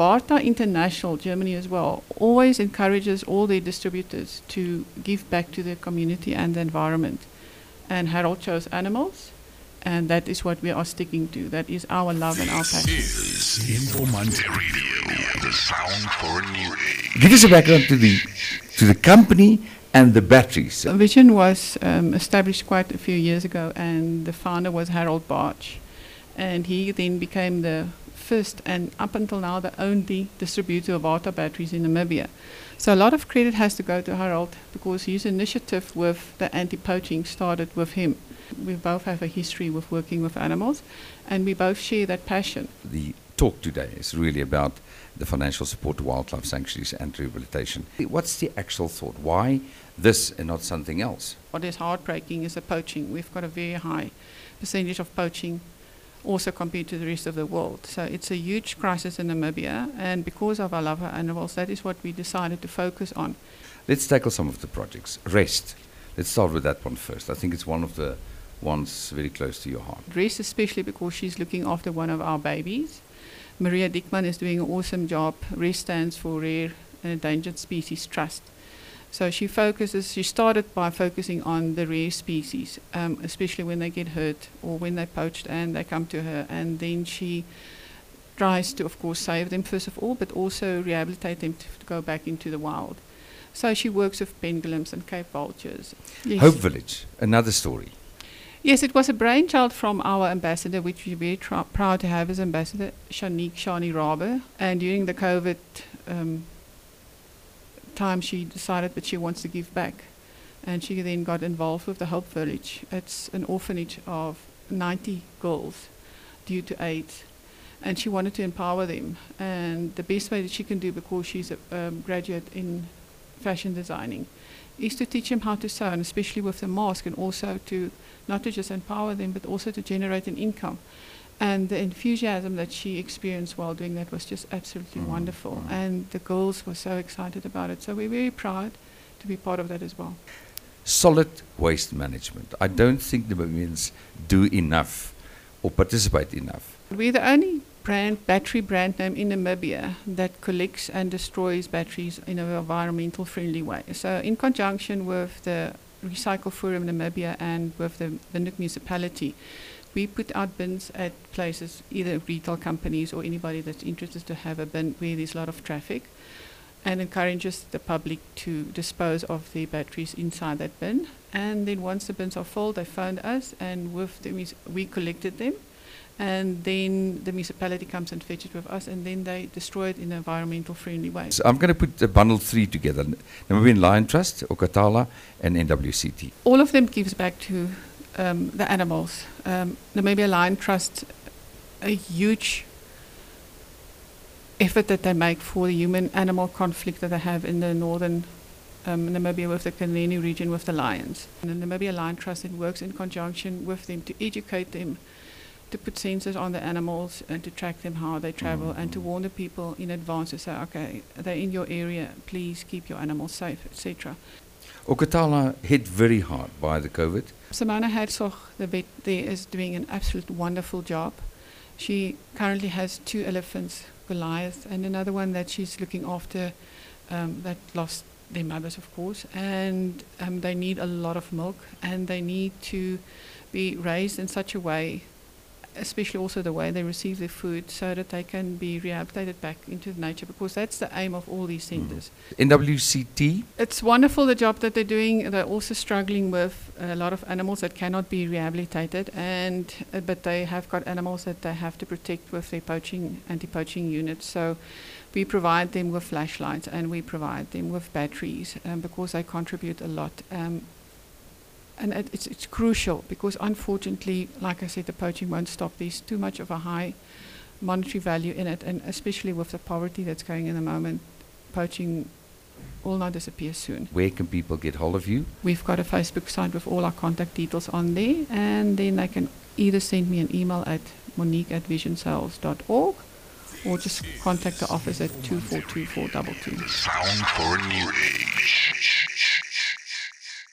Varta International, Germany as well, always encourages all their distributors to give back to the community and the environment. And Harold chose animals, and that is what we are sticking to. That is our love and our passion. is Informante Radio, the sound for new age. Give us a background to the to the company and the batteries. The vision was um, established quite a few years ago, and the founder was Harold Barch. And he then became the first and up until now the only distributor of Varta batteries in Namibia. So a lot of credit has to go to Harold because his initiative with the anti-poaching started with him. We both have a history with working with animals, and we both share that passion. The talk today is really about the financial support to wildlife sanctuaries and rehabilitation. What's the actual thought? Why this and not something else? What is heartbreaking is the poaching. We've got a very high percentage of poaching also compared to the rest of the world. So it's a huge crisis in Namibia, and because of our love of animals, that is what we decided to focus on. Let's tackle some of the projects. Rest. Let's start with that one first. I think it's one of the ones very close to your heart. Rest, especially because she's looking after one of our babies. Maria Diekmann is doing an awesome job. Rest stands for Rare and Endangered Species Trust. So she focuses, she started by focusing on the rare species, um, especially when they get hurt or when they're poached and they come to her. And then she tries to, of course, save them first of all, but also rehabilitate them to, to go back into the wild. So she works with pangolins and Cape vultures. Yes. Hope Village, another story. Yes, it was a brainchild from our ambassador, which we're very proud to have as ambassador, Shanique Shani Rabe. And during the COVID um, time, she decided that she wants to give back. And she then got involved with the Hope Village. It's an orphanage of 90 girls due to AIDS. And she wanted to empower them. And the best way that she can do, because she's a um, graduate in fashion designing, is to teach them how to sew, and especially with the mask, and also to not to just empower them, but also to generate an income. And the enthusiasm that she experienced while doing that was just absolutely Mm, wonderful. mm. And the girls were so excited about it. So we're very proud to be part of that as well. Solid waste management. I don't think the Namibians do enough or participate enough. We're the only brand, battery brand name in Namibia that collects and destroys batteries in an environmental friendly way. So, in conjunction with the Recycle Forum Namibia and with the Windhoek municipality, we put out bins at places, either retail companies or anybody that's interested to have a bin where there's a lot of traffic, and encourages the public to dispose of their batteries inside that bin. And then once the bins are full, they phone us, and with the mus- we collected them and then the municipality comes and fetch it with us, and then they destroy it in an environmental friendly way. So I'm going to put the bundle three together Namibian Lion Trust, Okatala, and NWCT. All of them gives back to um, the animals. Um, Namibia Lion Trust, a huge effort that they make for the human-animal conflict that they have in the northern um, Namibia with the Kunene region with the lions. And the Namibia Lion Trust it works in conjunction with them to educate them to put sensors on the animals and to track them how they travel and to warn the people in advance to say, okay, they're in your area, please keep your animals safe, etc. Okatala hit very hard by the COVID. Simona Herzog, the vet there, is doing an absolute wonderful job. She currently has two elephants, Goliath, and another one that she's looking after um, that lost their mothers, of course, and um, they need a lot of milk and they need to be raised in such a way especially also the way they receive their food so that they can be rehabilitated back into nature because that's the aim of all these centers. NWCT, It's wonderful the job that they're doing. They're also struggling with a lot of animals that cannot be rehabilitated, and uh, but they have got animals that they have to protect with their poaching anti-poaching units. So we provide them with flashlights and we provide them with batteries um, because they contribute a lot. Um, and it, it's, it's crucial because unfortunately, like I said, the poaching won't stop. There's too much of a high monetary value in it, and especially with the poverty that's going in the moment, poaching will not disappear soon. where can people get hold of you? We've got a Facebook site with all our contact details on there, and then they can either send me an email at monique at visionsales.org or just contact the office at 242422. The sound for a new age.